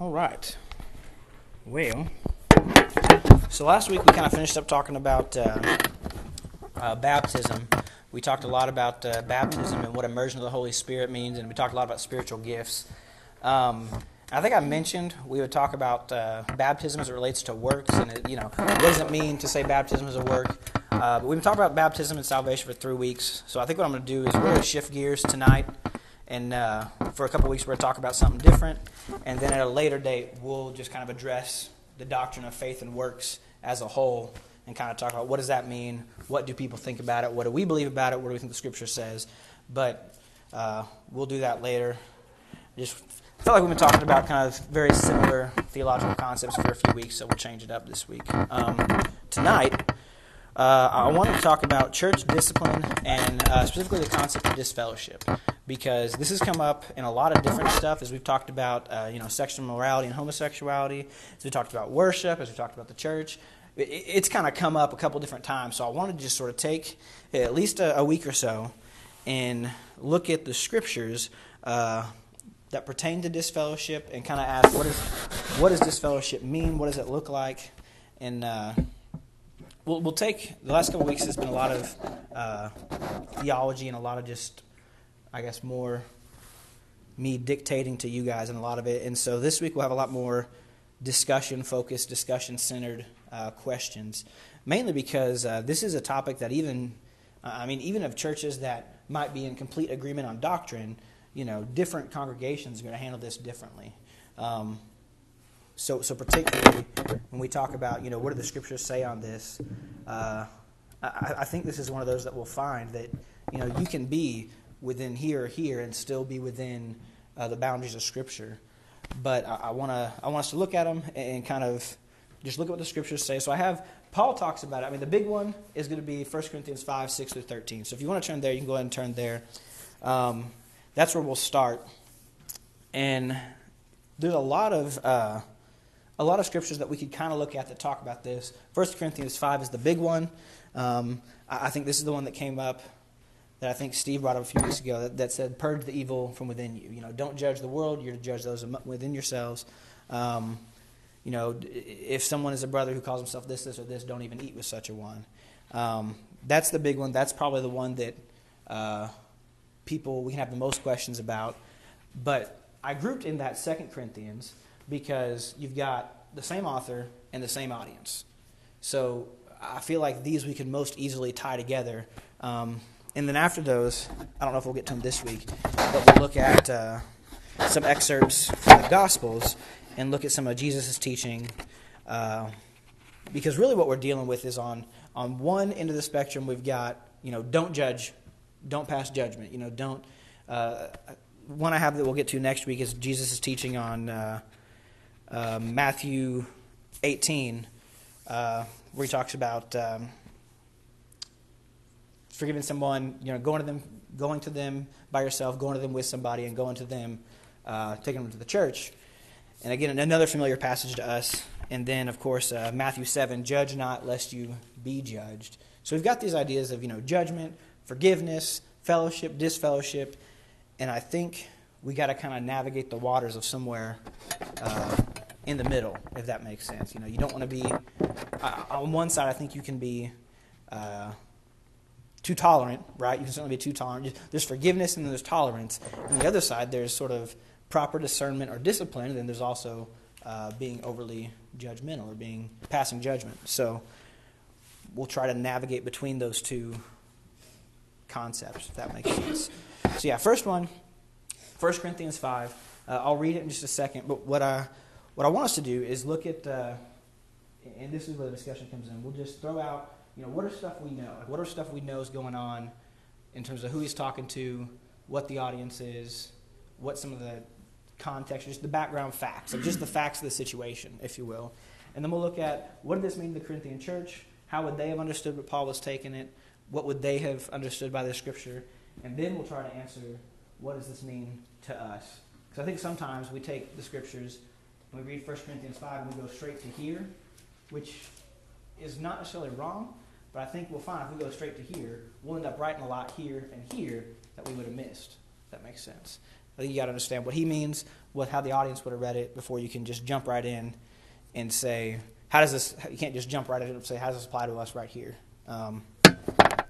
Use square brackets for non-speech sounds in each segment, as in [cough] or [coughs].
All right. Well, so last week we kind of finished up talking about uh, uh, baptism. We talked a lot about uh, baptism and what immersion of the Holy Spirit means, and we talked a lot about spiritual gifts. Um, I think I mentioned we would talk about uh, baptism as it relates to works, and it, you know what does it mean to say baptism is a work. Uh, but we've been talking about baptism and salvation for three weeks, so I think what I'm going to do is really shift gears tonight and uh, for a couple weeks we're going to talk about something different. And then at a later date we'll just kind of address the doctrine of faith and works as a whole and kind of talk about what does that mean? What do people think about it? What do we believe about it? What do we think the scripture says? But uh, we'll do that later. Just felt like we've been talking about kind of very similar theological concepts for a few weeks so we'll change it up this week. Um, tonight uh, I wanted to talk about church discipline and uh, specifically the concept of disfellowship because this has come up in a lot of different stuff as we've talked about uh, you know sexual morality and homosexuality as we talked about worship as we talked about the church. It, it's kind of come up a couple different times so i wanted to just sort of take at least a, a week or so and look at the scriptures uh, that pertain to disfellowship and kind of ask what, is, what does disfellowship mean? What does it look like? And uh, we'll, we'll take the last couple weeks has been a lot of uh, theology and a lot of just I guess, more me dictating to you guys and a lot of it. And so this week we'll have a lot more discussion focused, discussion centered uh, questions, mainly because uh, this is a topic that even, I mean, even of churches that might be in complete agreement on doctrine, you know, different congregations are going to handle this differently. Um, so, so particularly when we talk about, you know, what do the scriptures say on this? Uh, I, I think this is one of those that we'll find that, you know, you can be within here or here and still be within uh, the boundaries of Scripture. But I, I want to I want us to look at them and kind of just look at what the Scriptures say. So I have Paul talks about it. I mean, the big one is going to be 1 Corinthians 5, 6 through 13. So if you want to turn there, you can go ahead and turn there. Um, that's where we'll start. And there's a lot of uh, a lot of scriptures that we could kind of look at that talk about this. 1 Corinthians 5 is the big one. Um, I, I think this is the one that came up that I think Steve brought up a few weeks ago that, that said, "Purge the evil from within you." You know, don't judge the world; you're to judge those within yourselves. Um, you know, if someone is a brother who calls himself this, this, or this, don't even eat with such a one. Um, that's the big one. That's probably the one that uh, people we can have the most questions about. But I grouped in that Second Corinthians because you've got the same author and the same audience. So I feel like these we can most easily tie together. Um, and then after those, I don't know if we'll get to them this week, but we'll look at uh, some excerpts from the Gospels and look at some of Jesus' teaching. Uh, because really what we're dealing with is on, on one end of the spectrum, we've got, you know, don't judge, don't pass judgment. You know, don't. Uh, one I have that we'll get to next week is Jesus' teaching on uh, uh, Matthew 18, uh, where he talks about. Um, forgiving someone, you know, going to them, going to them by yourself, going to them with somebody, and going to them, uh, taking them to the church. And again, another familiar passage to us. And then, of course, uh, Matthew 7, judge not lest you be judged. So we've got these ideas of, you know, judgment, forgiveness, fellowship, disfellowship. And I think we got to kind of navigate the waters of somewhere uh, in the middle, if that makes sense. You know, you don't want to be, uh, on one side, I think you can be uh, too tolerant, right? You can certainly be too tolerant. There's forgiveness and then there's tolerance. On the other side, there's sort of proper discernment or discipline, and then there's also uh, being overly judgmental or being passing judgment. So we'll try to navigate between those two concepts, if that makes sense. So yeah, first one, 1 Corinthians 5. Uh, I'll read it in just a second, but what I, what I want us to do is look at, uh, and this is where the discussion comes in. We'll just throw out you know, what are stuff we know? Like, what are stuff we know is going on in terms of who he's talking to, what the audience is, what some of the context, just the background facts, like just the facts of the situation, if you will. And then we'll look at what did this mean to the Corinthian church? How would they have understood what Paul was taking it? What would they have understood by the scripture? And then we'll try to answer what does this mean to us? Because I think sometimes we take the scriptures and we read 1 Corinthians 5 and we go straight to here, which is not necessarily wrong, but I think we'll find if we go straight to here, we'll end up writing a lot here and here that we would have missed. That makes sense. I think you got to understand what he means, what how the audience would have read it before you can just jump right in and say, how does this? You can't just jump right in and say, how does this apply to us right here? Um,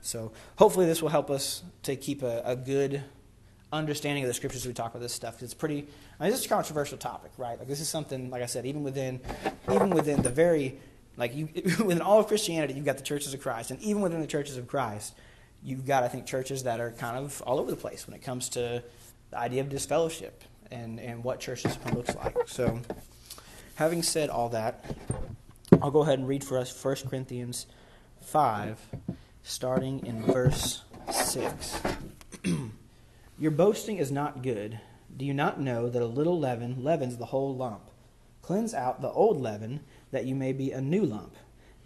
so hopefully this will help us to keep a, a good understanding of the scriptures we talk about this stuff. It's pretty. I mean, this is a controversial topic, right? Like this is something, like I said, even within, even within the very, like you, [laughs] within all of Christianity, you've got the churches of Christ, and even within the churches of Christ, you've got, I think, churches that are kind of all over the place when it comes to the idea of disfellowship and and what church discipline looks like. So, having said all that, I'll go ahead and read for us 1 Corinthians five, starting in verse six. [clears throat] Your boasting is not good. Do you not know that a little leaven leavens the whole lump? Cleanse out the old leaven, that you may be a new lump,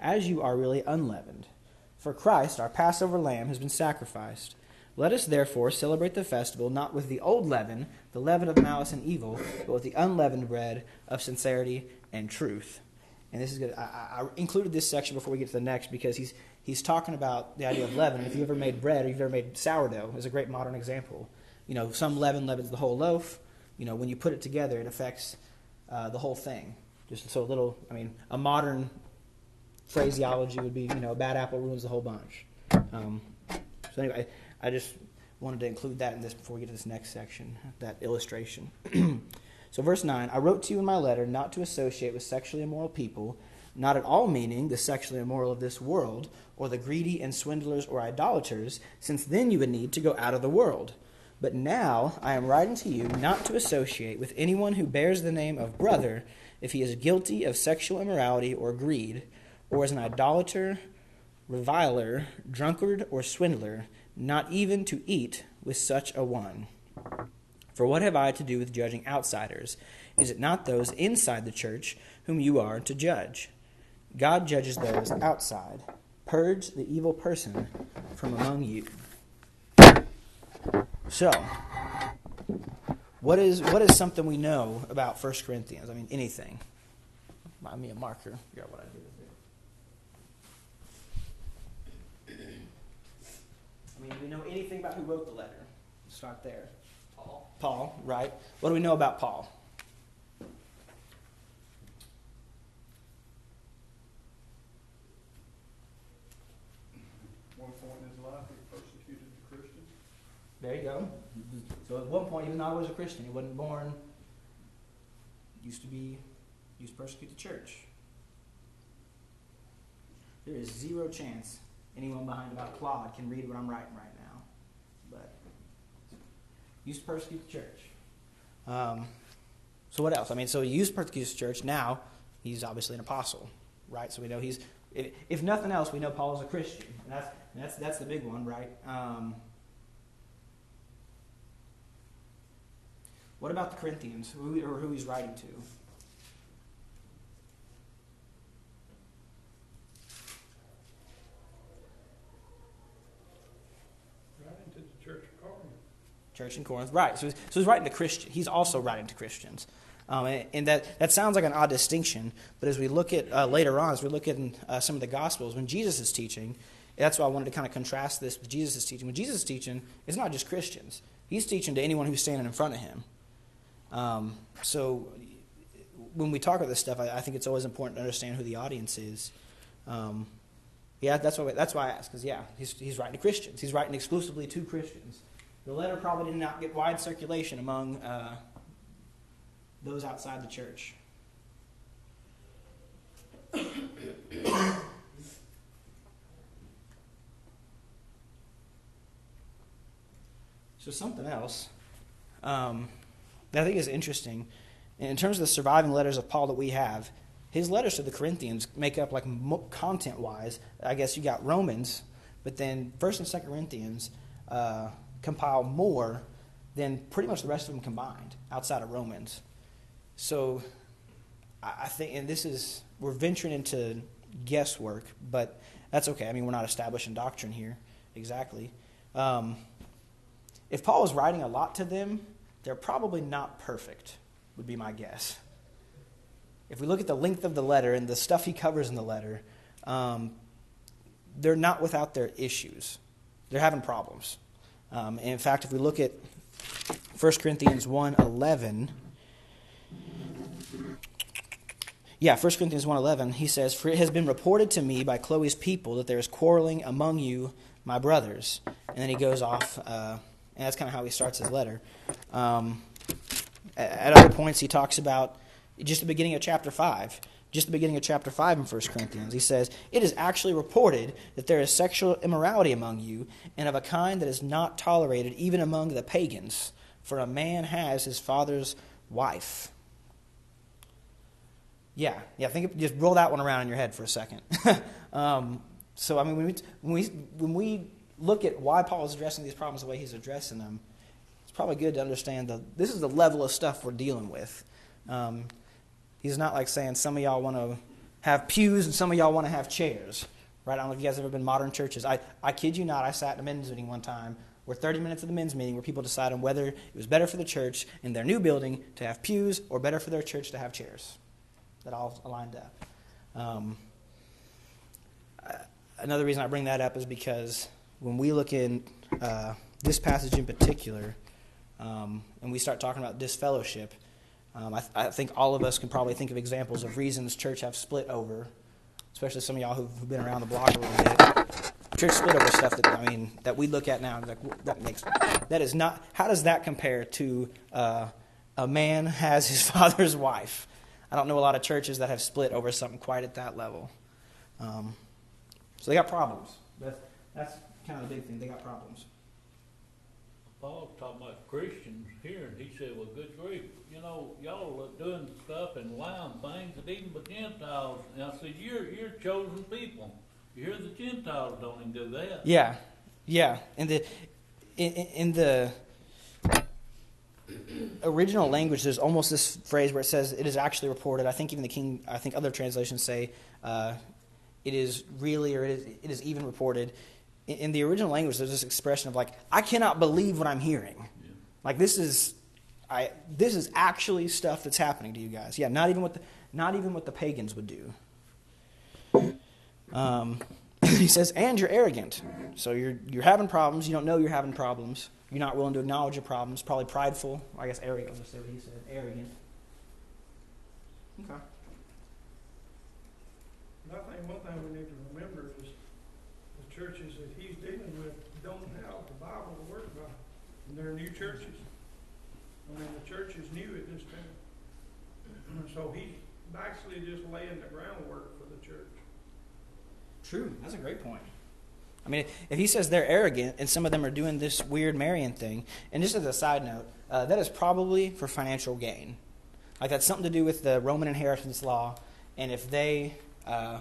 as you are really unleavened. For Christ, our Passover lamb, has been sacrificed. Let us therefore celebrate the festival not with the old leaven, the leaven of malice and evil, but with the unleavened bread of sincerity and truth. And this is good. I, I included this section before we get to the next because he's he's talking about the idea of leaven. If you've ever made bread or you've ever made sourdough, is a great modern example you know, some leaven leavens the whole loaf. You know, when you put it together, it affects uh, the whole thing. Just so a little, I mean, a modern phraseology would be, you know, a bad apple ruins the whole bunch. Um, so anyway, I just wanted to include that in this before we get to this next section, that illustration. [clears throat] so verse 9, I wrote to you in my letter not to associate with sexually immoral people, not at all meaning the sexually immoral of this world, or the greedy and swindlers or idolaters, since then you would need to go out of the world. But now I am writing to you not to associate with anyone who bears the name of brother if he is guilty of sexual immorality or greed, or is an idolater, reviler, drunkard, or swindler, not even to eat with such a one. For what have I to do with judging outsiders? Is it not those inside the church whom you are to judge? God judges those outside. Purge the evil person from among you. So, what is what is something we know about 1 Corinthians? I mean, anything. Buy me a marker. Figure out what I do with it. I mean, do we know anything about who wrote the letter? Let's start there. Paul. Paul, right? What do we know about Paul? One point in his life, he persecuted the Christians. There you go. So at one point, even though I was a Christian, he wasn't born, used to be, used to persecute the church. There is zero chance anyone behind about Claude can read what I'm writing right now. But used to persecute the church. Um, so what else? I mean, so he used to persecute the church. Now he's obviously an apostle, right? So we know he's. If nothing else, we know Paul is a Christian. And that's that's that's the big one, right? Um, What about the Corinthians, who, or who he's writing to? Writing to the church of Corinth. Church in Corinth, right? So, so he's writing to Christians. He's also writing to Christians, um, and, and, that that sounds like an odd distinction. But as we look at uh, later on, as we look at uh, some of the Gospels, when Jesus is teaching, that's why I wanted to kind of contrast this with Jesus' teaching. When Jesus is teaching, it's not just Christians. He's teaching to anyone who's standing in front of him. Um, so when we talk about this stuff, I, I, think it's always important to understand who the audience is. Um, yeah, that's why that's why I ask because yeah, he's he's writing to Christians. He's writing exclusively to Christians. The letter probably did not get wide circulation among uh, those outside the church. [coughs] so something else. Um, that I think is interesting. In terms of the surviving letters of Paul that we have, his letters to the Corinthians make up like content wise. I guess you got Romans, but then First and Second Corinthians uh, compile more than pretty much the rest of them combined outside of Romans. So I think, and this is we're venturing into guesswork, but that's okay. I mean, we're not establishing doctrine here exactly. Um, if Paul was writing a lot to them, they're probably not perfect, would be my guess. If we look at the length of the letter and the stuff he covers in the letter, um, they're not without their issues. They're having problems. Um, in fact, if we look at 1 Corinthians 1.11. Yeah, 1 Corinthians 1.11, he says, For it has been reported to me by Chloe's people that there is quarreling among you, my brothers. And then he goes off, uh, and that's kind of how he starts his letter. Um, at other points, he talks about just the beginning of chapter 5 just the beginning of chapter 5 in 1 Corinthians. He says, It is actually reported that there is sexual immorality among you, and of a kind that is not tolerated even among the pagans, for a man has his father's wife. Yeah, yeah, think just roll that one around in your head for a second. [laughs] um, so, I mean, when we, when, we, when we look at why Paul is addressing these problems the way he's addressing them, it's probably good to understand that this is the level of stuff we're dealing with. Um, He's not like saying some of y'all want to have pews and some of y'all want to have chairs. Right? I don't know if you guys have ever been modern churches. I, I kid you not, I sat in a men's meeting one time where 30 minutes of the men's meeting where people decided whether it was better for the church in their new building to have pews or better for their church to have chairs. That all aligned up. Um, another reason I bring that up is because when we look in uh, this passage in particular, um, and we start talking about disfellowship, um, I, th- I, think all of us can probably think of examples of reasons church have split over, especially some of y'all who've, been around the block a little bit. Church split over stuff that I mean that we look at now and like that makes that is not. How does that compare to uh, a man has his [laughs] father's wife? I don't know a lot of churches that have split over something quite at that level. Um, so they got problems. That's, that's kind of the big thing. They got problems. Paul talking about Christians here, and he said, well, good grief, you know, y'all are doing stuff and allowing things that even the Gentiles, and I said, you're, you're chosen people. You hear the Gentiles don't even do that. Yeah, yeah. In the, in, in the original language, there's almost this phrase where it says, it is actually reported. I think even the King, I think other translations say, uh, it is really or it is, it is even reported in the original language, there's this expression of like, I cannot believe what I'm hearing. Yeah. Like this is, I this is actually stuff that's happening to you guys. Yeah, not even what the, not even what the pagans would do. Um, [laughs] he says, and you're arrogant. So you're you're having problems. You don't know you're having problems. You're not willing to acknowledge your problems. Probably prideful. I guess arrogant. Let's say what he said. Arrogant. Okay. I think one thing we need to remember is the churches that he's dealing with don't have the Bible to work by. And they're new churches. I mean, the church is new at this time. So he's actually just laying the groundwork for the church. True. That's a great point. I mean, if he says they're arrogant and some of them are doing this weird marrying thing, and just as a side note, uh, that is probably for financial gain. Like that's something to do with the Roman inheritance law, and if they uh,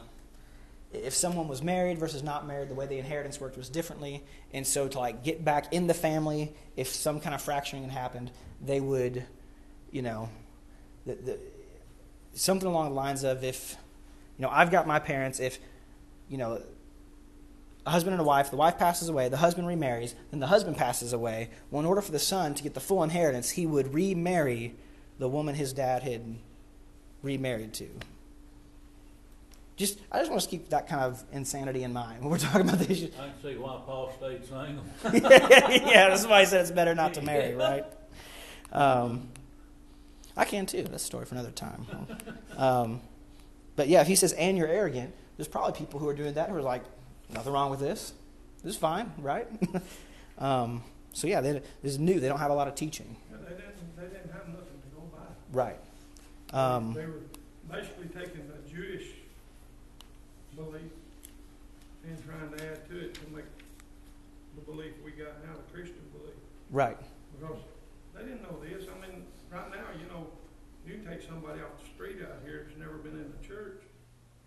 if someone was married versus not married, the way the inheritance worked was differently. And so to like get back in the family, if some kind of fracturing had happened, they would, you know, the, the, something along the lines of if, you know, I've got my parents, if, you know, a husband and a wife, the wife passes away, the husband remarries, then the husband passes away. Well, in order for the son to get the full inheritance, he would remarry the woman his dad had remarried to just I just want to keep that kind of insanity in mind when we're talking about the issue. I can see why Paul stayed single. [laughs] yeah, that's why he said it's better not to marry, right? Um, I can too. That's a story for another time. Um, but yeah, if he says, and you're arrogant, there's probably people who are doing that who are like, nothing wrong with this. This is fine, right? [laughs] um, so yeah, they, this is new. They don't have a lot of teaching. Yeah, they, didn't, they didn't have nothing to go by. Right. Um, they were basically taking the Jewish belief and trying to add to it to make the belief we got now the Christian belief. Right. Because they didn't know this. I mean, right now, you know, you take somebody off the street out here who's never been in the church,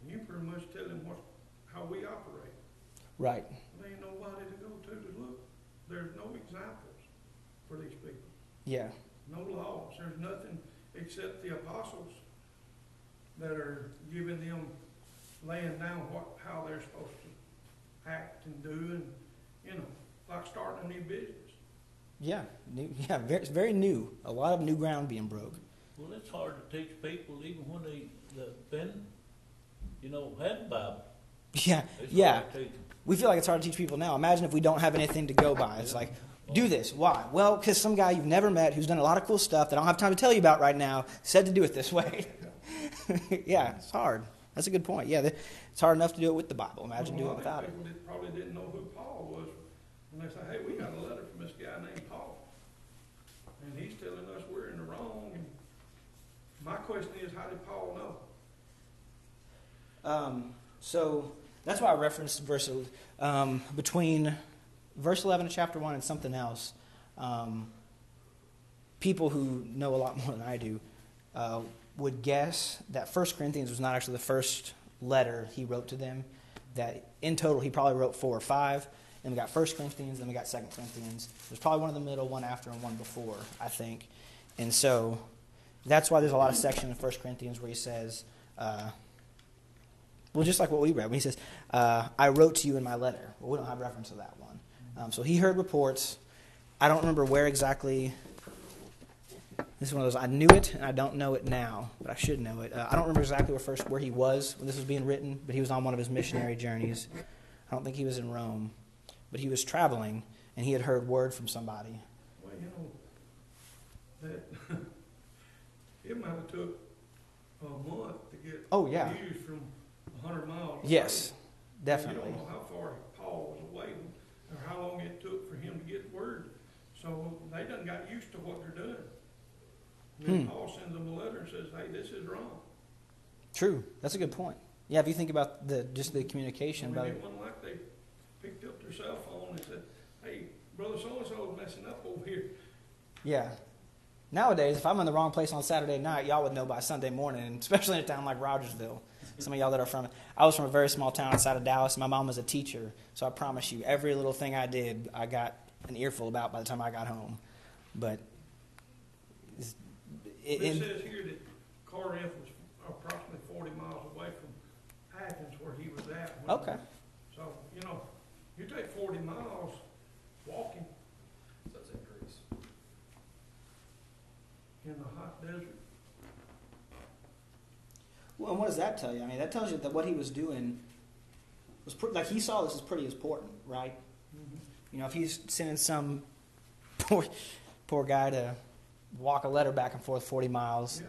and you pretty much tell them what how we operate. Right. There ain't nobody to go to to look. There's no examples for these people. Yeah. No laws. There's nothing except the apostles that are giving them laying down what, how they're supposed to act and do and, you know, like starting a new business. Yeah, new, yeah, very, it's very new. A lot of new ground being broke. Well, it's hard to teach people even when they, they've been, you know, had the Bible. [laughs] Yeah, It's yeah. hard to teach 'em. We feel like it's hard to teach people now. Imagine if we don't have anything to go by. It's like, Do this. Why? Well, because some guy you've never met who's done a lot of cool stuff that I don't have time to tell you about right now said to do it this way. [laughs] yeah, it's hard. That's a good point. Yeah, it's hard enough to do it with the Bible. Imagine doing it without it. Did, probably didn't know who Paul was And they say, "Hey, we got a letter from this guy named Paul, and he's telling us we're in the wrong." And my question is, how did Paul know? Um, so that's why I referenced verse um, between verse 11 of chapter 1 and something else. Um, people who know a lot more than I do uh, would guess that 1 Corinthians was not actually the first letter he wrote to them. That in total he probably wrote four or five. Then we got 1 Corinthians, then we got 2 Corinthians. There's probably one in the middle, one after, and one before, I think. And so that's why there's a lot of sections in 1 Corinthians where he says, uh, well, just like what we read, when he says, uh, I wrote to you in my letter. Well, we don't have reference to that one. Um, so he heard reports. I don't remember where exactly this is one of those I knew it and I don't know it now, but I should know it. Uh, I don't remember exactly where first where he was when this was being written, but he was on one of his missionary journeys. I don't think he was in Rome, but he was traveling and he had heard word from somebody. Well, you know that [laughs] it might have took a month to get oh yeah news from hundred miles. Yes, away. definitely. You don't know how far Paul was away or how long it took for him to get word. So they done got used to what they're doing. And then hmm. Paul sends them a letter and says, "Hey, this is wrong." True. That's a good point. Yeah, if you think about the just the communication I mean, about it wasn't like they picked up their cell phone and said, "Hey, brother, so and so is messing up over here." Yeah. Nowadays, if I'm in the wrong place on Saturday night, y'all would know by Sunday morning, [laughs] especially in a town like Rogersville. Some of y'all that are from, I was from a very small town outside of Dallas. My mom was a teacher, so I promise you, every little thing I did, I got an earful about by the time I got home. But it, it says here that Corinth was approximately 40 miles away from Athens, where he was at. Okay. So you know, you take 40 miles walking. That's increase. In the hot desert. Well, and what does that tell you? I mean, that tells you that what he was doing was pre- like he saw this as pretty important, right? Mm-hmm. You know, if he's sending some poor poor guy to walk a letter back and forth 40 miles. Yeah.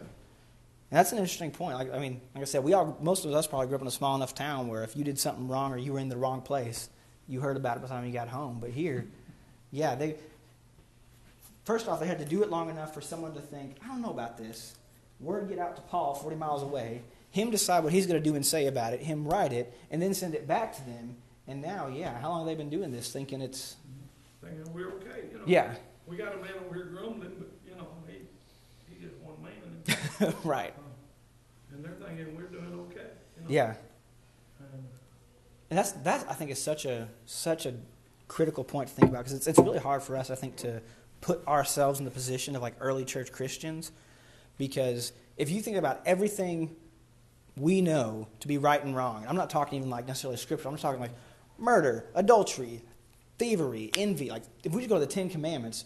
And that's an interesting point. Like, I mean, like I said, we all, most of us probably grew up in a small enough town where if you did something wrong or you were in the wrong place, you heard about it by the time you got home. But here, yeah, they, first off, they had to do it long enough for someone to think, I don't know about this. Word get out to Paul 40 miles away, him decide what he's going to do and say about it, him write it, and then send it back to them. And now, yeah, how long have they been doing this, thinking it's. Thinking we're okay. You know, yeah. We got a man over here grumbling, but [laughs] right. and they're thinking we're doing okay. You know? Yeah. and that's that I think is such a such a critical point to think about because it's it's really hard for us I think to put ourselves in the position of like early church Christians because if you think about everything we know to be right and wrong, I'm not talking even like necessarily scripture. I'm just talking like murder, adultery, thievery, envy. Like if we just go to the Ten Commandments,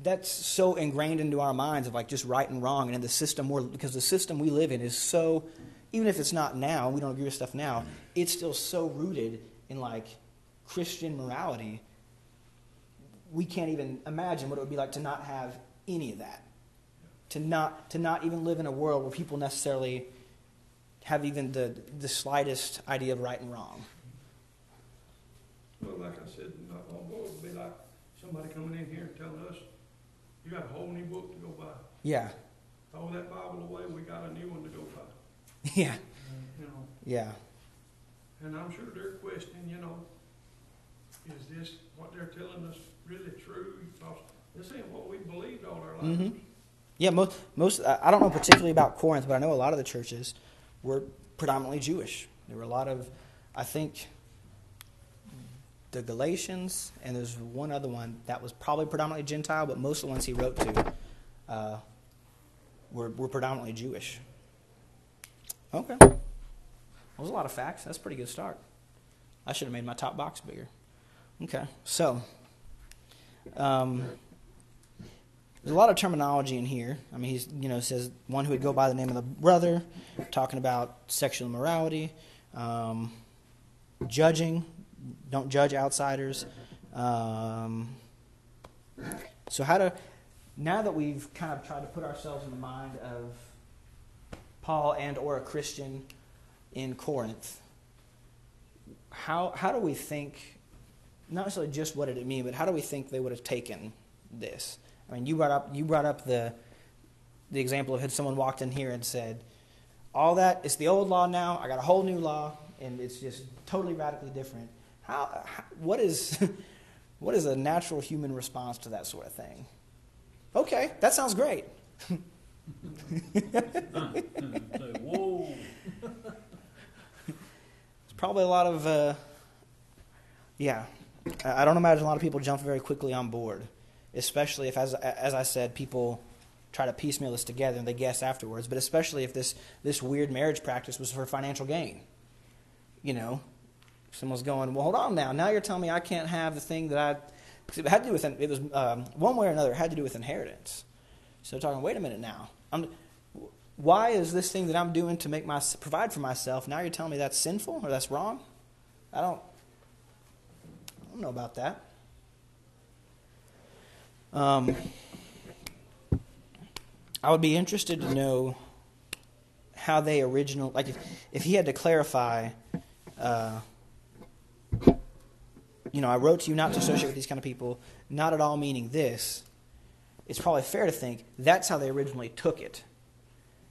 that's so ingrained into our minds of like just right and wrong and in the system we're because the system we live in is so even if it's not now we don't agree with stuff now it's still so rooted in like christian morality we can't even imagine what it would be like to not have any of that. To not to not even live in a world where people necessarily have even the the slightest idea of right and wrong. Well like i said not long ago it would be like somebody coming in here and telling us you got a whole new book to go buy. Yeah. Throw that Bible away. We got a new one to go buy. [laughs] Yeah. you know. Yeah. And I'm sure they're questioning. You know, is this what they're telling us really true? Because this ain't what we believed all our lives. Mm-hmm. Yeah, most most I don't know particularly about Corinth, but I know a lot of the churches were predominantly Jewish. There were a lot of, I think, the Galatians, and there's one other one that was probably predominantly Gentile, but most of the ones he wrote to uh, were, were predominantly Jewish. Okay. That was a lot of facts. That's a pretty good start. I should have made my top box bigger. Okay, so um, there's a lot of terminology in here. I mean, he's you know says one who would go by the name of the brother, talking about sexual immorality, um, judging, don't judge outsiders. Um, So how to now that we've kind of tried to put ourselves in the mind of Paul and or a Christian in Corinth, how how do we think not necessarily just what did it mean, but how do we think they would have taken this? I mean, you brought up you brought up the the example of had someone walked in here and said, "All that is the old law now. I got a whole new law, and it's just totally radically different." How, what is [laughs] what is a natural human response to that sort of thing? Okay, that sounds great. [laughs] It's probably a lot of, uh, yeah. I I don't imagine a lot of people jump very quickly on board, especially if, as as I said, people try to piecemeal this together and they guess afterwards. But especially if this this weird marriage practice was for financial gain, you know, someone's going, well, hold on now. Now you're telling me I can't have the thing that I. 'cause It had to do with it was um, one way or another. It had to do with inheritance. So they're talking. Wait a minute now. I'm, why is this thing that I'm doing to make my provide for myself now you're telling me that's sinful or that's wrong? I don't I don't know about that. Um, I would be interested to know how they original like if, if he had to clarify uh, you know, I wrote to you not to associate with these kind of people, not at all meaning this. It's probably fair to think that's how they originally took it.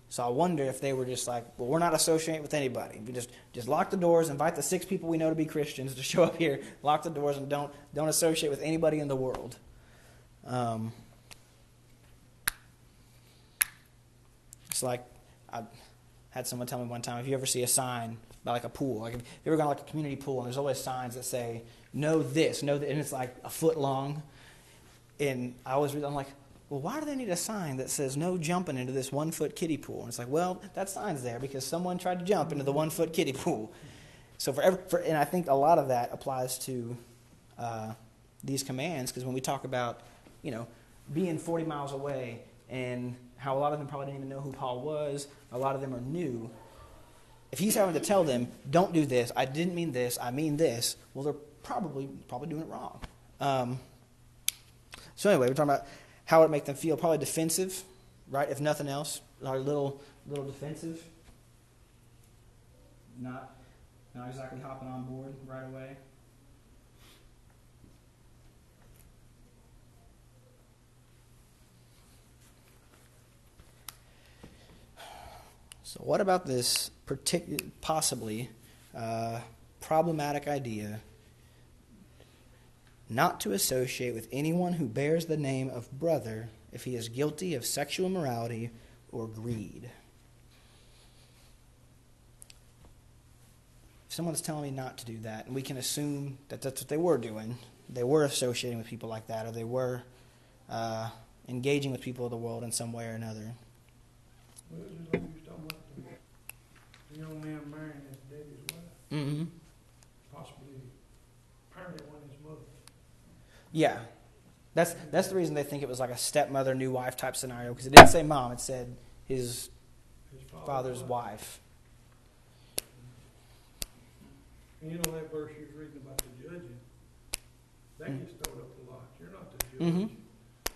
So I wonder if they were just like, well, we're not associating with anybody. We just just lock the doors, invite the six people we know to be Christians to show up here, lock the doors, and don't don't associate with anybody in the world. Um, it's like I had someone tell me one time, if you ever see a sign by like a pool, like if you ever gone to like a community pool, and there's always signs that say "No this," "No that," and it's like a foot long. And I always read, I'm like, well, why do they need a sign that says no jumping into this one foot kiddie pool? And it's like, well, that sign's there because someone tried to jump into the one foot kiddie pool. So for, every, for and I think a lot of that applies to uh, these commands because when we talk about, you know, being 40 miles away and how a lot of them probably didn't even know who Paul was, a lot of them are new. If he's having to tell them, don't do this, I didn't mean this, I mean this, well, they're probably probably doing it wrong. Um, so anyway, we're talking about how it make them feel. Probably defensive, right? If nothing else, a little little defensive. Not not exactly hopping on board right away. So what about this particular, possibly uh, problematic idea not to associate with anyone who bears the name of brother if he is guilty of sexual immorality or greed. If someone's telling me not to do that, and we can assume that that's what they were doing, they were associating with people like that, or they were uh, engaging with people of the world in some way or another. Well, it's just like you was talking about the, the young man marrying his daddy's wife, Mm-hmm. possibly, apparently one of his mother. Yeah, that's that's the reason they think it was like a stepmother, new wife type scenario because it didn't say mom; it said his his father's wife. And you know that verse you was reading about the judging, that Mm. gets thrown up a lot. You're not the judge. Mhm.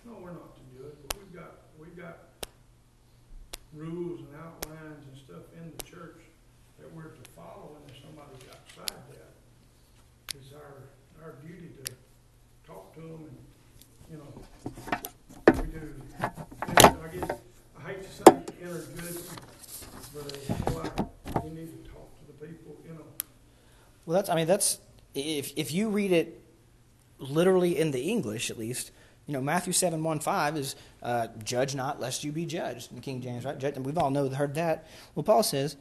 No, we're not the judge, but we've got, we've got rules and outlines and stuff in the church that we're to follow, and if somebody's outside that, it's our, our duty to talk to them and, you know, we do. And I guess, I hate to say inner judgment, but it's like, we need to talk to the people, you know, Well, that's I mean that's if if you read it literally in the English at least, you know Matthew seven one five is uh, judge not lest you be judged in King James, right? Judge, and we've all know heard that. Well, Paul says,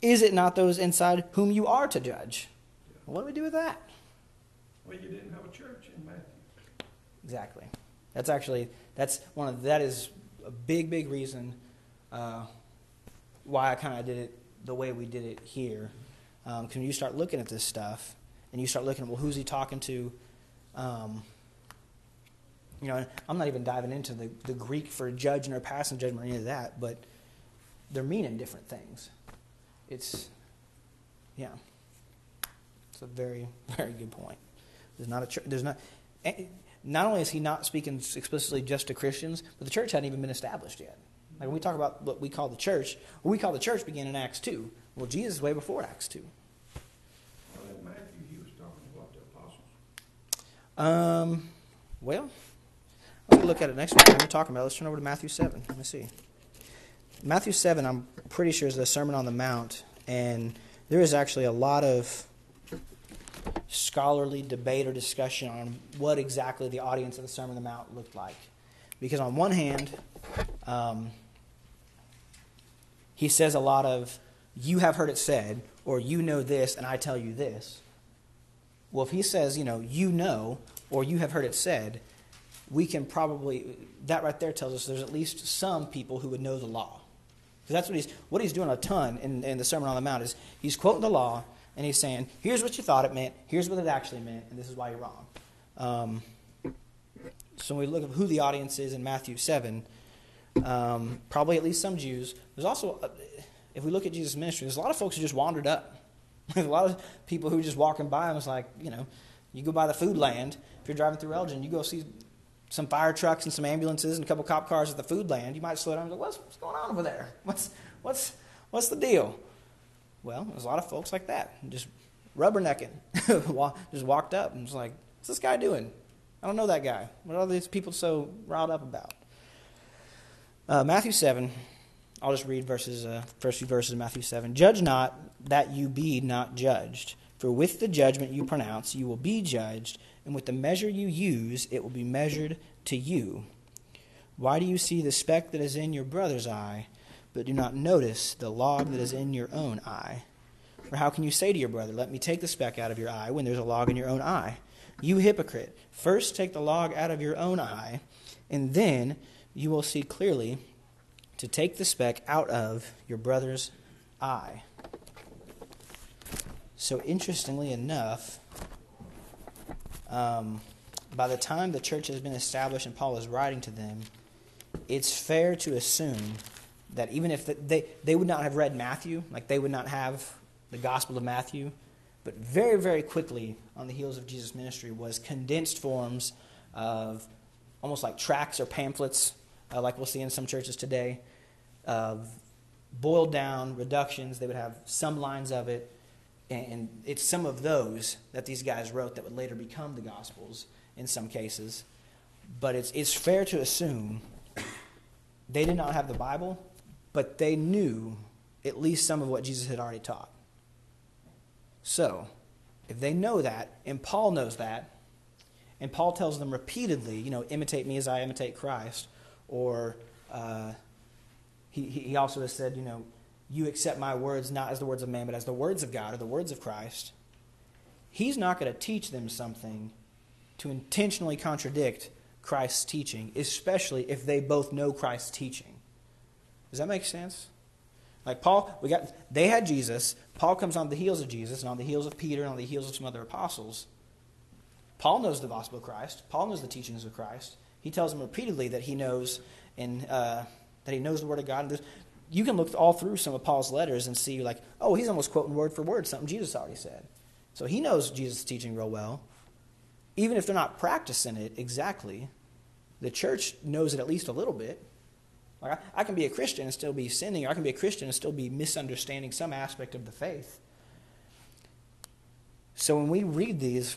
"Is it not those inside whom you are to judge?" Well, what do we do with that? well, you didn't have a church. Exactly. That's actually that's one of that is a big big reason uh, why I kind of did it the way we did it here. Because when you start looking at this stuff and you start looking at well who's he talking to, um, you know I'm not even diving into the, the Greek for judging or passing judgment or any of that, but they're meaning different things. It's yeah, it's a very [laughs] very good point. There's not a. There's not. Not only is he not speaking explicitly just to Christians, but the church hadn't even been established yet. Like when we talk about what we call the church, what we call the church began in Acts 2. Well, Jesus is way before Acts 2. Well, in Matthew, he was talking about the apostles. Um, well, let's look at it next week. We're talking about. Let's turn over to Matthew seven. Let me see. Matthew seven. I'm pretty sure is the Sermon on the Mount, and there is actually a lot of scholarly debate or discussion on what exactly the audience of the Sermon on the Mount looked like, because on one hand, um, he says a lot of "you have heard it said" or "you know this, and I tell you this." Well, if he says, you know, you know, or you have heard it said, we can probably, that right there tells us there's at least some people who would know the law. Because that's what he's, what he's doing a ton in, in the Sermon on the Mount is he's quoting the law and he's saying, here's what you thought it meant, here's what it actually meant, and this is why you're wrong. Um, so when we look at who the audience is in Matthew 7, um, probably at least some Jews. There's also, uh, if we look at Jesus' ministry, there's a lot of folks who just wandered up. [laughs] There's a lot of people who just walking by and was like, you know, you go by the food land. If you're driving through Elgin, you go see some fire trucks and some ambulances and a couple cop cars at the food land. You might slow down and go, what's, what's going on over there? [laughs] What's, what's, what's the deal? Well, there's a lot of folks like that, just rubbernecking. [laughs] just walked up and was like, what's this guy doing? I don't know that guy. What are these people so riled up about? Uh, Matthew 7, I'll just read verses, uh, first few verses of Matthew 7. Judge not that you be not judged. For with the judgment you pronounce, you will be judged, and with the measure you use, it will be measured to you. Why do you see the speck that is in your brother's eye, but do not notice the log that is in your own eye? Or how can you say to your brother, Let me take the speck out of your eye, when there's a log in your own eye? You hypocrite, first take the log out of your own eye, and then you will see clearly to take the speck out of your brother's eye. So, interestingly enough, um, by the time the church has been established and Paul is writing to them, it's fair to assume that even if the, they, they would not have read Matthew, like they would not have the Gospel of Matthew, but very, very quickly on the heels of Jesus' ministry was condensed forms of almost like tracts or pamphlets, uh, like we'll see in some churches today, of boiled down reductions. They would have some lines of it and it's some of those that these guys wrote that would later become the Gospels in some cases. But it's, it's fair to assume they did not have the Bible, but they knew at least some of what Jesus had already taught. So, if they know that, and Paul knows that, and Paul tells them repeatedly, you know, imitate me as I imitate Christ, or uh, he, he also has said, you know, you accept my words not as the words of man, but as the words of God or the words of Christ, he's not going to teach them something to intentionally contradict Christ's teaching, especially if they both know Christ's teaching. Does that make sense? Like Paul, we got they had Jesus. Paul comes on the heels of Jesus and on the heels of Peter and on the heels of some other apostles. Paul knows the gospel of Christ. Paul knows the teachings of Christ. He tells them repeatedly that he knows and uh, that he knows the word of God. You can look all through some of Paul's letters and see, like, oh, he's almost quoting word for word something Jesus already said. So he knows Jesus' teaching real well. Even if they're not practicing it exactly, the church knows it at least a little bit. Like I, I can be a Christian and still be sinning, or I can be a Christian and still be misunderstanding some aspect of the faith. So when we read these,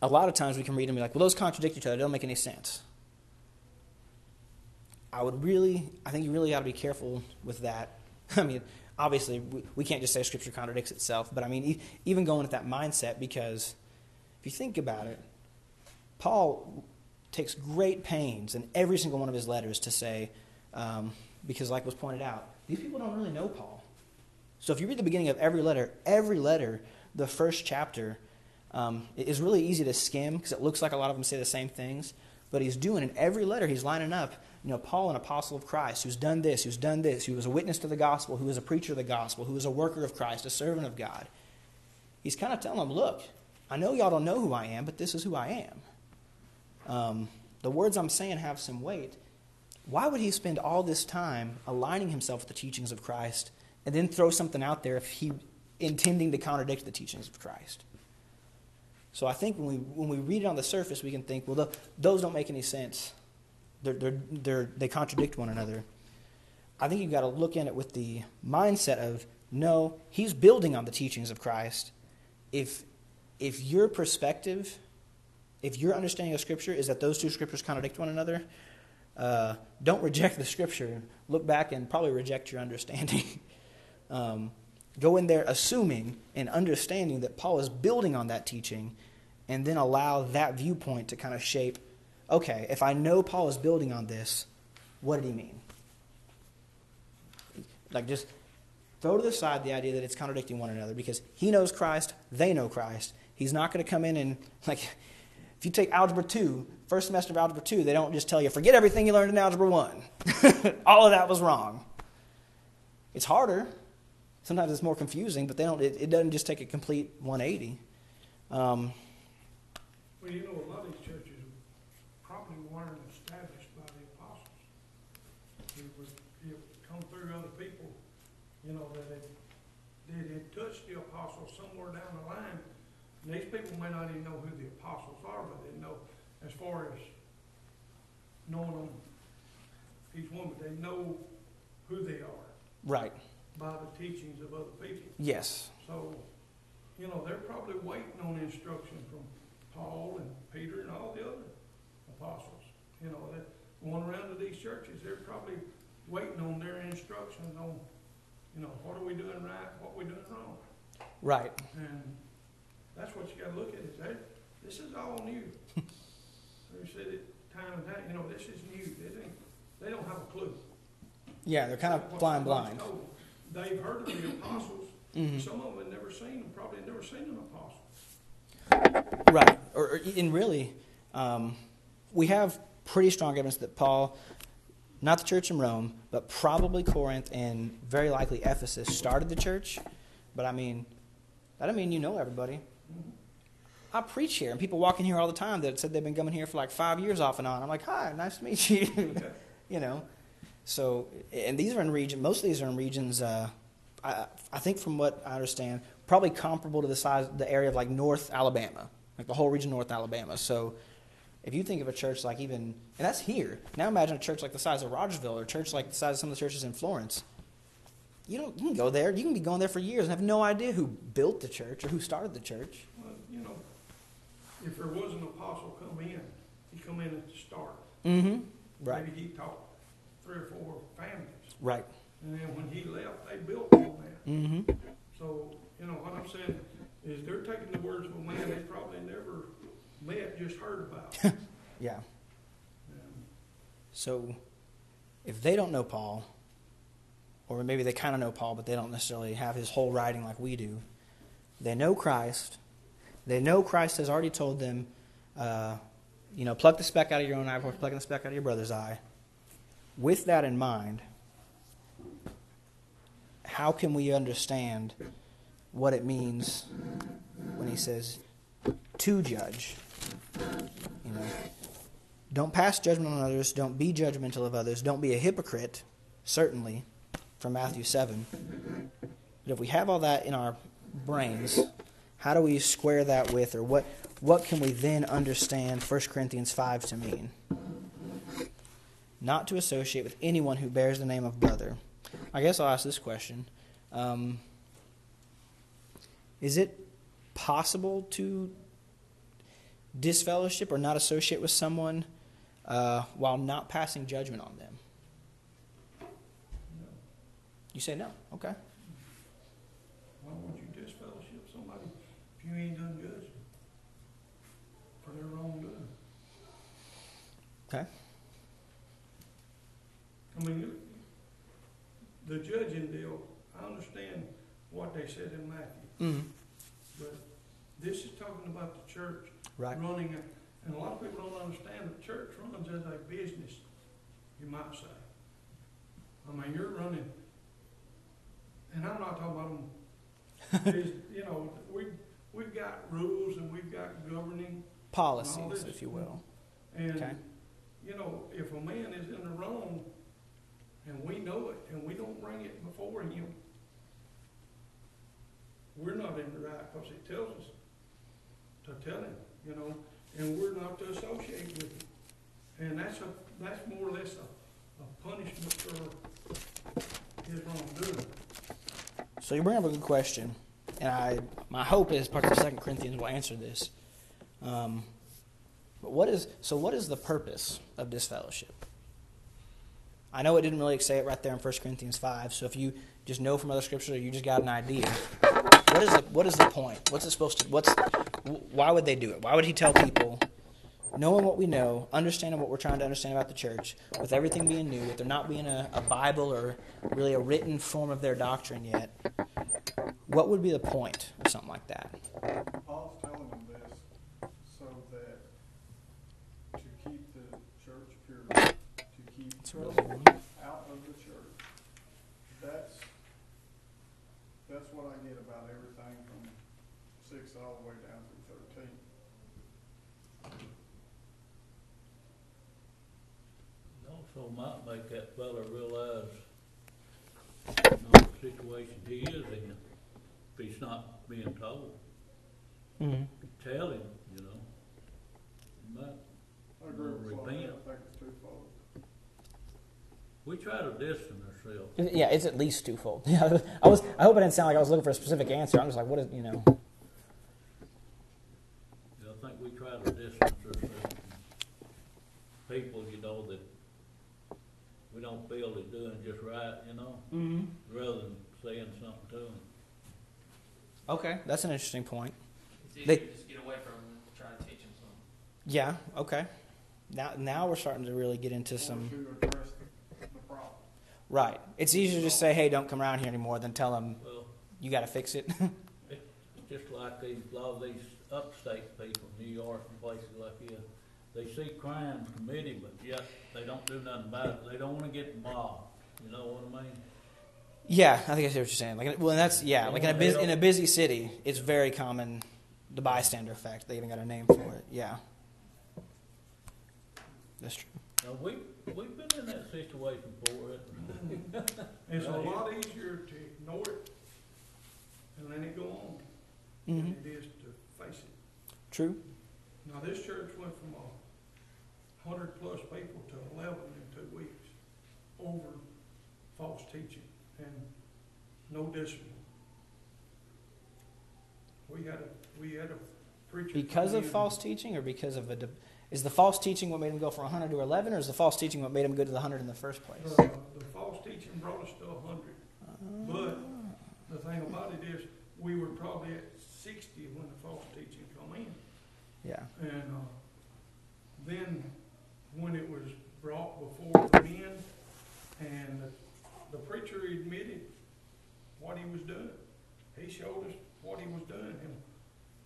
a lot of times we can read them and be like, well, those contradict each other. They don't make any sense. I would really, I think you really got to be careful with that. [laughs] I mean, obviously, we, we can't just say Scripture contradicts itself, but I mean, e- even going with that mindset, because if you think about it, Paul takes great pains in every single one of his letters to say, um, because like was pointed out, these people don't really know Paul. So if you read the beginning of every letter, every letter, the first chapter, um, is really easy to skim because it looks like a lot of them say the same things. But he's doing in every letter, he's lining up you know, Paul, an apostle of Christ, who's done this, who's done this, who was a witness to the gospel, who was a preacher of the gospel, who was a worker of Christ, a servant of God. He's kind of telling them, look, I know y'all don't know who I am, but this is who I am. Um, the words I'm saying have some weight. Why would he spend all this time aligning himself with the teachings of Christ and then throw something out there if he intending to contradict the teachings of Christ? So I think when we when we read it on the surface, we can think, well, th- those don't make any sense. They're, they're, they're, they contradict one another. I think you've got to look at it with the mindset of no, he's building on the teachings of Christ. If if your perspective, if your understanding of Scripture is that those two scriptures contradict one another, uh, don't reject the Scripture. Look back and probably reject your understanding. [laughs] um, go in there assuming and understanding that Paul is building on that teaching, and then allow that viewpoint to kind of shape. Okay, if I know Paul is building on this, what did he mean? Like just throw to the side the idea that it's contradicting one another because he knows Christ, they know Christ. He's not going to come in and, like, if you take Algebra 2, first semester of Algebra 2, they don't just tell you, forget everything you learned in Algebra 1. [laughs] All of that was wrong. It's harder. Sometimes it's more confusing, but they don't, it, it doesn't just take a complete 180. Um, Well, you know, a lot of these churches probably weren't established by the apostles. It was, it come through other people, you know, that had, that had touched the apostles somewhere down the line. And these people may not even know who the apostles are, but they know, as far as knowing them, each one, but they know who they are right. by the teachings of other people. Yes. So, you know, they're probably waiting on instruction from Paul and Peter and all the other apostles. You know, that going around to these churches, they're probably waiting on their instructions on, you know, what are we doing right, what are we doing wrong. Right. And that's what you gotta look at, is that, this is all new. [laughs] They said it time and time, you know, this is new, they they don't have a clue. Yeah, they're kind of blind. told. They've heard of the apostles, hmm some of them have never seen them, probably never seen an apostle. Right. Or, or and really, um, we have pretty strong evidence that Paul, not the church in Rome, but probably Corinth and very likely Ephesus started the church. But I mean, that doesn't mean you know everybody. I preach here, and people walk in here all the time that said they've been coming here for like five years off and on. I'm like, hi, nice to meet you. [laughs] you know, so and these are in region. Most of these are in regions. Uh, I, I think from what I understand, probably comparable to the size, the area of like North Alabama, like the whole region of North Alabama. So, if you think of a church like even, and that's here. Now imagine a church like the size of Rogersville, or a church like the size of some of the churches in Florence. You don't. You can go there. You can be going there for years and have no idea who built the church or who started the church. Well, you know, if there was an apostle come in, he come in at the start. Mm-hmm. Right. Maybe he taught three or four families. Right. And then when he left, they built on that. Mm-hmm. So, you know, what I'm saying is they're taking the words of a man they probably never met, just heard about. [laughs] Yeah. So, if they don't know Paul, or maybe they kind of know Paul, but they don't necessarily have his whole writing like we do, they know Christ. They know Christ has already told them, uh, you know, pluck the speck out of your own eye before plucking the speck out of your brother's eye. With that in mind, how can we understand what it means when he says to judge? You know, don't pass judgment on others. Don't be judgmental of others. Don't be a hypocrite, certainly, from Matthew 7. But if we have all that in our brains, how do we square that with, or what, what can we then understand 1 Corinthians 5 to mean? Not to associate with anyone who bears the name of brother. I guess I'll ask this question um, Is it possible to disfellowship or not associate with someone uh, while not passing judgment on them? know, You say no. Okay. why would you disfellowship somebody if you ain't done for their wrongdoing? Okay. I mean, the judging deal, I understand what they said in Matthew, Mm-hmm. but this is talking about the church Right. running, a- and a lot of people don't understand the church runs as a business, you might say. I mean, you're running, and I'm not talking about them, is, [laughs] you know, we, we've got rules and we've got governing, Policies, if you will. and, Okay. you know, if a man is in the wrong, and we know it, and we don't bring it before him, we're not in the right, because it tells us, to tell him, you know, and we're not to associate with him. And that's a, that's more or less a, a punishment for his wrongdoing. So you bring up a good question, and I my hope is part of Second Corinthians will answer this. Um, but what is so? What is the purpose of this fellowship? I know it didn't really say it right there in 1 Corinthians five. So if you just know from other scriptures, or you just got an idea. What is the what is the point? What's it supposed to? What's why would they do it? Why would he tell people? Knowing what we know, understanding what we're trying to understand about the church, with everything being new, with there not being a, a Bible or really a written form of their doctrine yet, what would be the point of something like that? Paul's telling them this so that to keep the church pure, to keep It's really out of the church. That's, that's what I get about everything from six all the way down through thirteen. It also might make that fella realize, you know, the situation he is in, if he's not being told. Mm-hmm. Tell him, you know. He might, I agree with what I Repent. think it's twofold. we try to distance ourselves. Yeah, it's at least twofold. [laughs] Yeah, I was. I hope it didn't sound like I was looking for a specific answer. I'm just like, what is you know? You know, I think we try to distance ourselves from people, you know, that we don't feel they're doing just right, you know, Mm-hmm. Rather than saying something to them. Okay, that's an interesting point. It's They- to just get away from trying to teach them something. Yeah. Okay. Now, now we're starting to really get into some. to address the, the problem. Right. It's easier to just say, "Hey, don't come around here anymore," than tell them Well, you got to fix it. [laughs] it's just like these, a lot of these upstate people, New York and places like this, they see crimes committed, but yet they don't do nothing about it. They don't wanna get involved, you know what I mean? Yeah, I think I see what you're saying. Like, well, and that's yeah. Like in a bus- in a busy city, it's very common, the bystander effect. They even got a name for it. Yeah. That's true. Now, we, we've been in that situation before. [laughs] It's a lot easier to ignore it and let it go on Mm-hmm. than it is to face it. True. Now, this church went from a hundred plus people to eleven in two weeks over false teaching and no discipline. We had a, we had a preacher. Because of false teaching, or because of a, de- is the false teaching what made him go from 100 to 11, or is the false teaching what made him go to the 100 in the first place? The, the false teaching brought us to a hundred. But the thing about it is, we were probably at sixty when the false teaching come in. Yeah. And, uh, then when it was brought before the men and the, preacher admitted what he was doing, he showed us what he was doing. And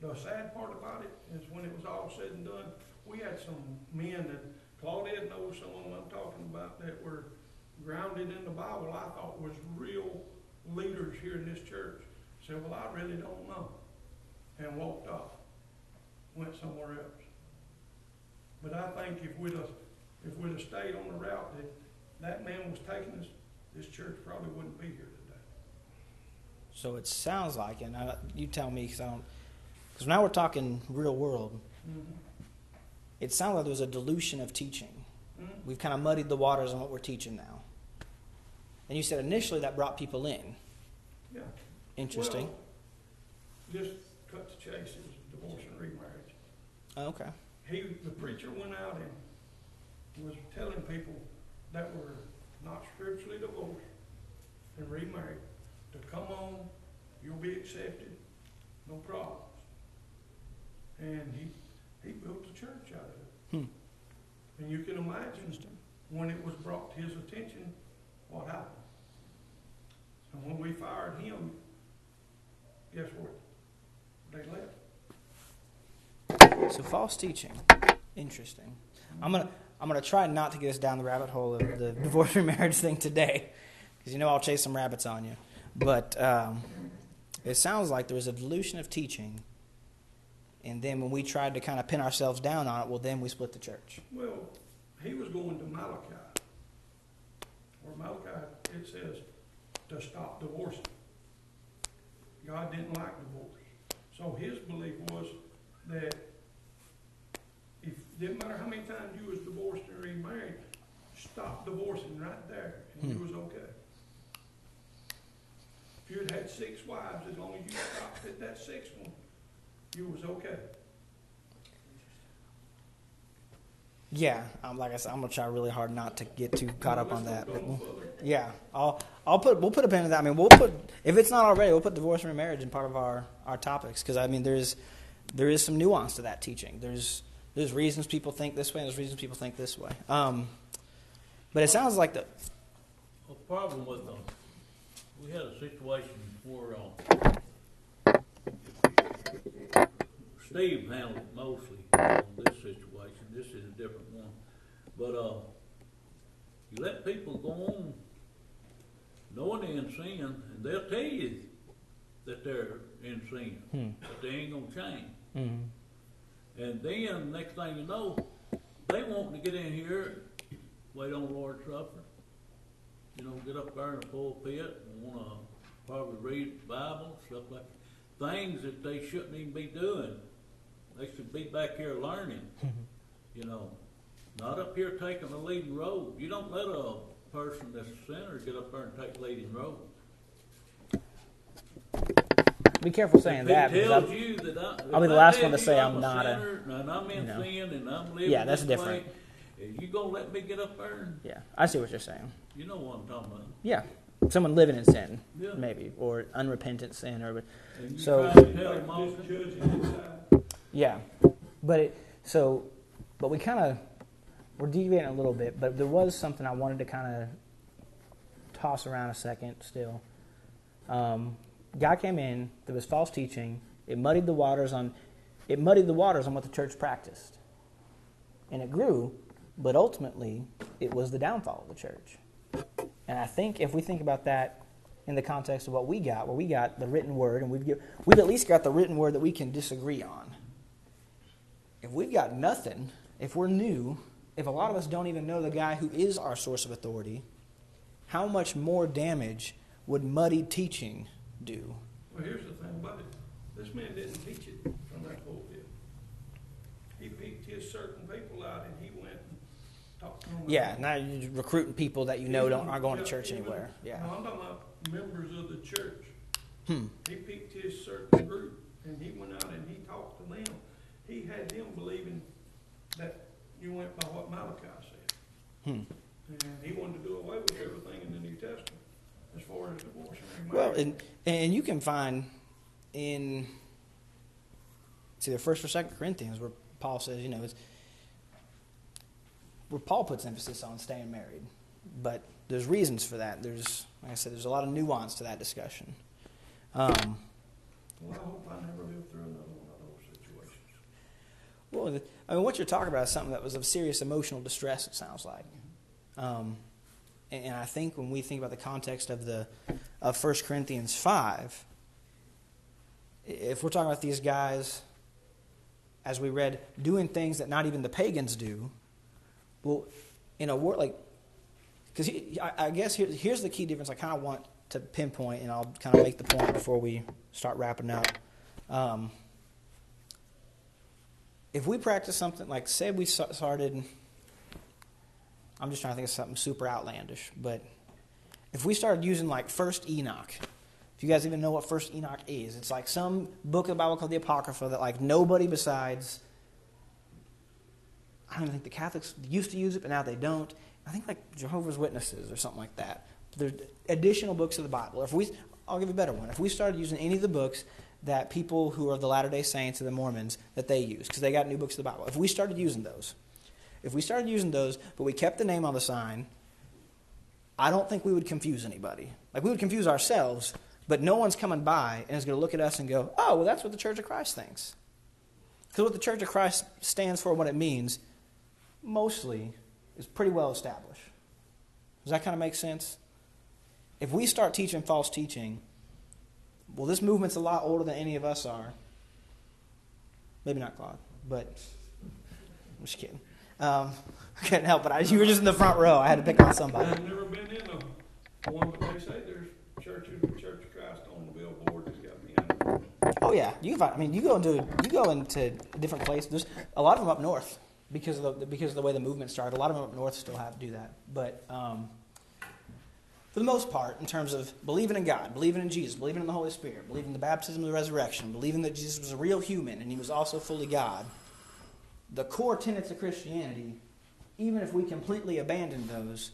the sad part about it is when it was all said and done, we had some men that, Claudette knows some of them I'm talking about, that were grounded in the Bible, I thought was real leaders here in this church. Said, well, I really don't know. And walked off, went somewhere else. But I think if we'd have, if we'd have stayed on the route that that man was taking us, this church probably wouldn't be here today. So it sounds like, and I, you tell me, because I don't, because now we're talking real world. It sounds like there was a dilution of teaching. Mhm. We've kind of muddied the waters on what we're teaching now. And you said initially that brought people in. Yeah. Interesting. Well, Just cut to chase, it was divorce and remarriage. Oh, okay. He, the preacher went out and was telling people that were not scripturally divorced and remarried to come on, you'll be accepted, no problems. And he, he built a church out of it. Hmm. And you can imagine when it was brought to his attention, what happened. And when we fired him, guess what? They left. So false teaching. Interesting. I'm gonna I'm gonna try not to get us down the rabbit hole of the [laughs] divorce remarriage thing today, because you know I'll chase some rabbits on you. But um, it sounds like there was a dilution of teaching, and then when we tried to kind of pin ourselves down on it, well, then we split the church. Well, he was going to Malachi. Where Malachi, it says to stop divorcing. God didn't like divorce. So his belief was that didn't matter how many times you was divorced or remarried, stop divorcing right there, and you hmm. was okay. If you had had six wives, as long as you stopped at that sixth one, you was okay. Yeah, um, like I said, I'm gonna try really hard not to get too caught up on that. But we'll, yeah, I'll I'll put we'll put a pin in that. I mean, we'll put if it's not already, we'll put divorce and remarriage in part of our our topics because I mean, there's there is some nuance to that teaching. There's there's reasons people think this way, and there's reasons people think this way. Um, but it sounds like the A problem with them, we had a situation where, uh, Steve handled it mostly on this situation, this is a different one. But, uh, you let people go on knowing they're in sin, and they'll tell you that they're in sin, Hmm. but they ain't gonna change. mm, And then, next thing you know, they want to get in here, wait on the Lord's Supper, you know, get up there in the pulpit and want to probably read the Bible, stuff like things that they shouldn't even be doing. They should be back here learning, mm-hmm. you know, not up here taking the leading role. You don't let a person that's a sinner get up there and take leading role. Be careful saying that. Because tells I- you that I, I'll be the last one to say I'm I'm not a- and I'm in sin and I'm living Yeah, that's different. way, you gonna let me get up there yeah, I see what you're saying. you know what I'm talking about? Yeah, someone living in sin, Yeah. maybe, or unrepentant sin, or So- try to tell them all, Like misjudging inside. Yeah, but it, so, but we kind of we're deviating a little bit. But there was something I wanted to kind of toss around a second. Still, um, guy came in. There was false teaching. It muddied the waters on. It muddied the waters on what the church practiced, and it grew. But ultimately, it was the downfall of the church. And I think if we think about that in the context of what we got, where we got the written word, and we've we've at least got the written word that we can disagree on. If we've got nothing, if we're new, if a lot of us don't even know the guy who is our source of authority, how much more damage would muddied teaching do? Well, here's the thing about it. This man didn't teach it from that pulpit. He picked his certain people out and he went and talked to them. Yeah, now you're recruiting people that you know don't aren't going to church even- anywhere. Yeah. No, I'm talking about members of the church. Hmm. He picked his certain group and he went out and he talked to them. He had them believing that you went by what Malachi said. Hmm. And he wanted to do away with everything in the New Testament as far as divorce and Well, and and you can find in see the First or Second Corinthians where Paul says, you know, it's where Paul puts emphasis on staying married, but there's reasons for that. There's, like I said, there's a lot of nuance to that discussion. Um, Well, I hope I never live through another one of those situations. well, I mean, what you're talking about is something that was of serious emotional distress. It sounds like, um, and, I think when we think about the context of the of First Corinthians five, if we're talking about these guys, as we read, doing things that not even the pagans do, well, in a word like, because I, I guess here, here's the key difference. I kind of want to pinpoint, and I'll kind of make the point before we start wrapping up. Um, if we practice something like, say, we started, I'm just trying to think of something super outlandish, but if we started using like First Enoch, if you guys even know what First Enoch is, it's like some book of the Bible called the Apocrypha that like nobody besides, I don't even think the Catholics used to use it, but now they don't. I think like Jehovah's Witnesses or something like that. There's additional books of the Bible. If we, I'll give you a better one. If we started using any of the books that people who are the Latter Day Saints or the Mormons that they use, because they got new books of the Bible. If we started using those, if we started using those, but we kept the name on the sign, I don't think we would confuse anybody. Like we would confuse ourselves, but no one's coming by and is going to look at us and go, "Oh, well, that's what the Church of Christ thinks." Because what the Church of Christ stands for, what it means, mostly is pretty well established. Does that kind of make sense? If we start teaching false teaching, well, this movement's a lot older than any of us are. Maybe not Claude, but I'm just kidding. Um, [laughs] I couldn't help it. I, you were just in the front row. I had to pick on somebody. I've never been in a one, but they say there's churches, Church of Christ on the billboard that's got me in it. Oh yeah, you can find. I mean, you go into you go into different places. There's a lot of them up north because of the because of the way the movement started. A lot of them up north still have to do that. But um, for the most part, in terms of believing in God, believing in Jesus, believing in the Holy Spirit, believing in the baptism of the resurrection, believing that Jesus was a real human and he was also fully God, the core tenets of Christianity, even if we completely abandon those,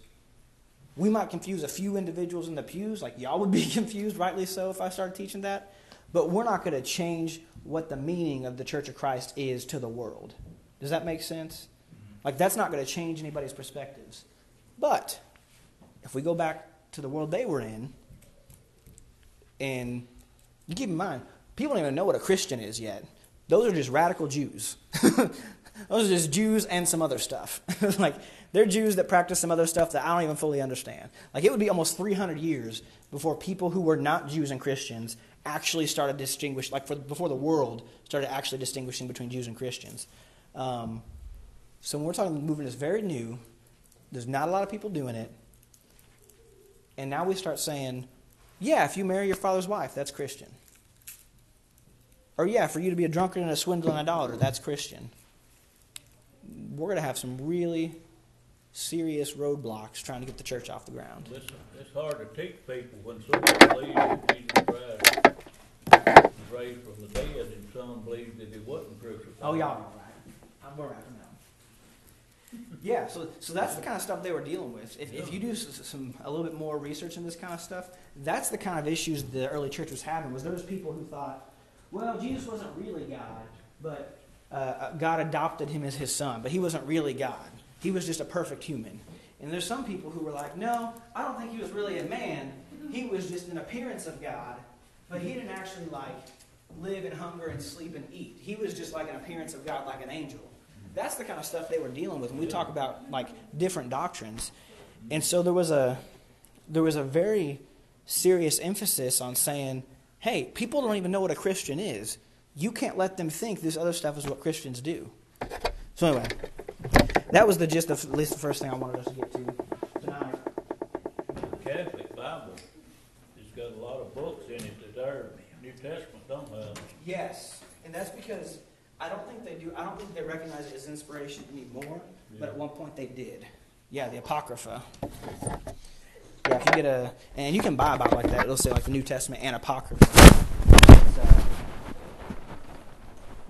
we might confuse a few individuals in the pews, like y'all would be [laughs] confused, rightly so, if I started teaching that. But we're not going to change what the meaning of the Church of Christ is to the world. Does that make sense? Mm-hmm. Like, that's not going to change anybody's perspectives. But if we go back to the world they were in, and you keep in mind, people don't even know what a Christian is yet. Those are just radical Jews. [laughs] Those are just Jews and some other stuff. [laughs] like, they're Jews that practice some other stuff that I don't even fully understand. Like, it would be almost 300 years before people who were not Jews and Christians actually started distinguishing, like for, before the world started actually distinguishing between Jews and Christians. Um, so when we're talking movement is very new, there's not a lot of people doing it, and now we start saying, yeah, if you marry your father's wife, that's Christian. Or yeah, for you to be a drunkard and a swindler and idolater, that's Christian. We're going to have some really serious roadblocks trying to get the church off the ground. Listen, it's hard to teach people when someone believes that Jesus Christ was raised from the dead and some believe that he wasn't crucified. Oh, y'all know right. I'm going right now. Yeah, so so that's the kind of stuff they were dealing with. If, if you do some a little bit more research in this kind of stuff, that's the kind of issues the early church was having. Was there those people who thought, well, Jesus wasn't really God, but uh, uh, God adopted him as His son, but he wasn't really God. He was just a perfect human. And there's some people who were like, no, I don't think he was really a man. He was just an appearance of God, but he didn't actually like live and hunger and sleep and eat. He was just like an appearance of God, like an angel. That's the kind of stuff they were dealing with when we talk about like different doctrines. And so there was a there was a very serious emphasis on saying, hey, people don't even know what a Christian is. You can't let them think this other stuff is what Christians do. So anyway, that was the gist of at least the first thing I wanted us to get to tonight. Catholic Bible has got a lot of books in it that our New Testament don't have. Yes, and that's because I don't think they do. I don't think they recognize it as inspiration anymore. But at one point they did. Yeah, the Apocrypha. Yeah, if you get a and you can buy a Bible like that. It'll say like the New Testament and Apocrypha. It's, uh,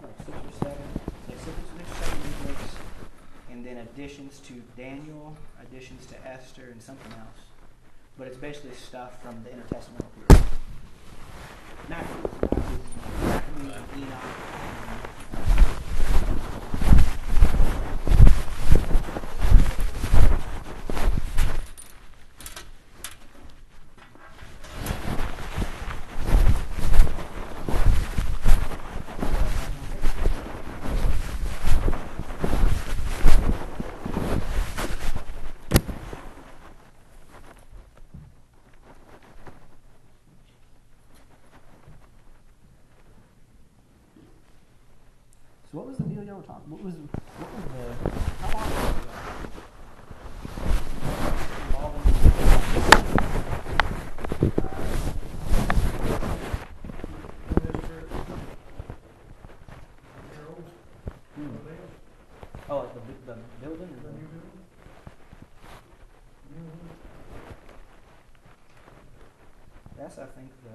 like six or seven, like six, six or seven new books, and then additions to Daniel, additions to Esther, and something else. But it's basically stuff from the intertestamental period Maccabees, and Enoch. So what was the deal y'all talking? What was what was the how long Oh, the the building. the building. That's I think the.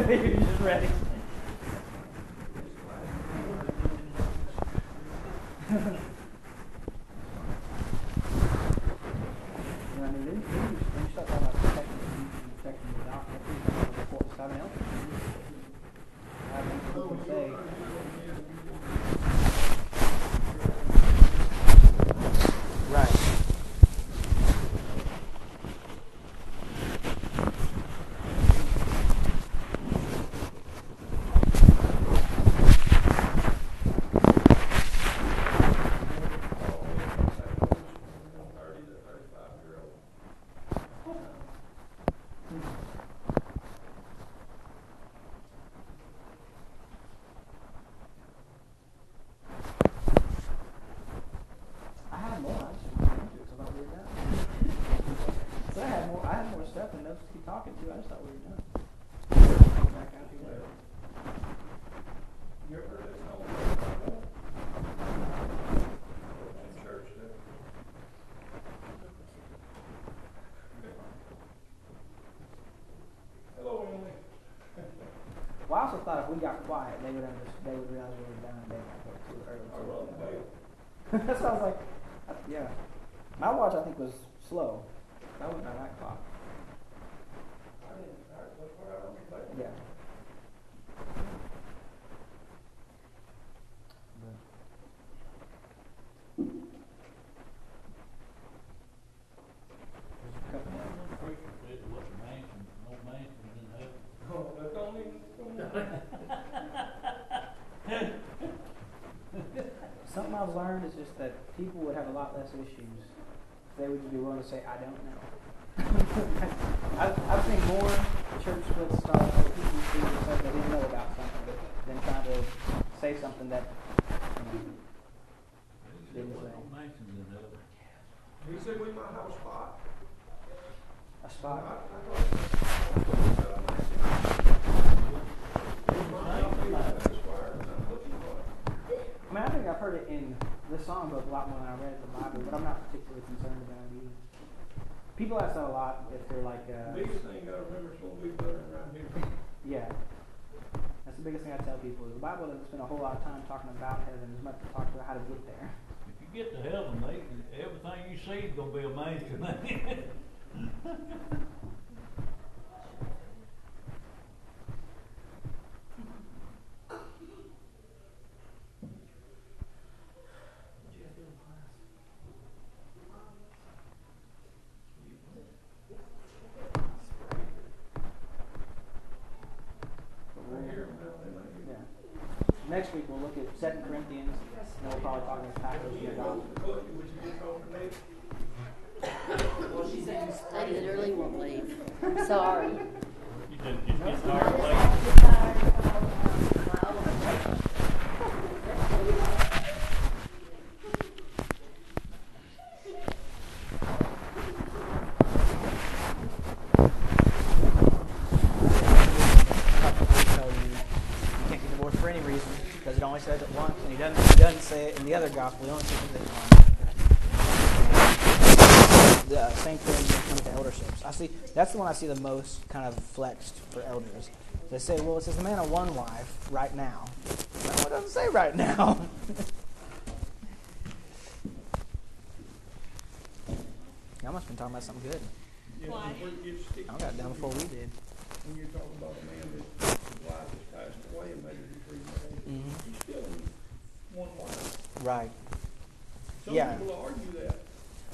[laughs] You're just ready. Yeah, I mean, then, then you, then you start talking about protecting the youth and protecting the doctrine, before something else. I think people say, right. Thirty to thirty-five year old. I had more. I just didn't get into it 'cause I thought we were done. so I had more. I had more stuff and notes to keep talking to. I just thought we were done. Back out here. Quiet, they would under, they would realize we were done and they might go too early. I run the bell. That's what I was like, uh, yeah. My watch I think was slow. That wasn't my night clock. I didn't, I, that's what I run the bell. Yeah. There's a couple more. One preacher said it wasn't mansions, no mansions in heaven. Oh, that don't even, don't even. Something I've learned is just that people would have a lot less issues if they would just be willing to say, I don't know. I've, I've seen more church splits start with people who said they didn't know about something than trying to say something that you know, There wasn't no mansions in heaven. He said we might have a spot. a I, spot. I thought. We might not be that square, and I'm looking for it. I mean, I think I've heard it in the songbook a lot more than I read it in the Bible, but I'm not particularly concerned about it either. People ask that a lot if they're like, uh, Biggest thing you gotta remember, it's gonna be better around here. yeah. That's the biggest thing I tell people. is The Bible doesn't spend a whole lot of time talking about heaven as much as it talks about how to get there. If you get to heaven, they, everything you see is gonna be a [laughs] mansion. But Right we'll- here, now, they might be. Yeah. Next week we'll look at Second Corinthians, and we'll probably talk about Packers and the Gospel. But, would you get on the next? I literally won't leave. I'm sorry. You just, just get tired of waiting. tell you you can't get divorced for any reason because it only says it once, and he doesn't he doesn't say it in the other gospel. He only says it once. The uh, same thing when it comes to elderships. I see that's the one I see the most kind of flexed for elders. They say, well, it says the man of one wife right now. No, it doesn't say right now. [laughs] Y'all must have been talking about something good. Yeah, Why? before you get sticky. I got done before we did. When you're talking about a man that his wife has passed away and maybe he's remarried, Mhm. he's still one wife. Right. Some Yeah. people argue that.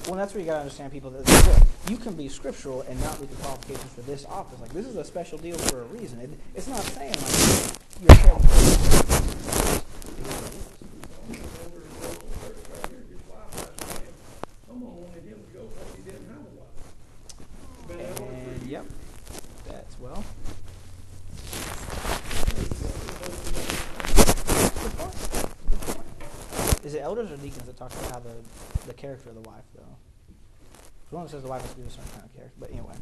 Well, that's where you gotta understand people that you can be scriptural and not meet the qualifications for this office. Like this is a special deal for a reason. It, it's not saying like you're to for And yep, that's well. Is it elders or deacons that talk about how the the character of the wife though? The one says the wife has to be a certain kind of character. But anyway.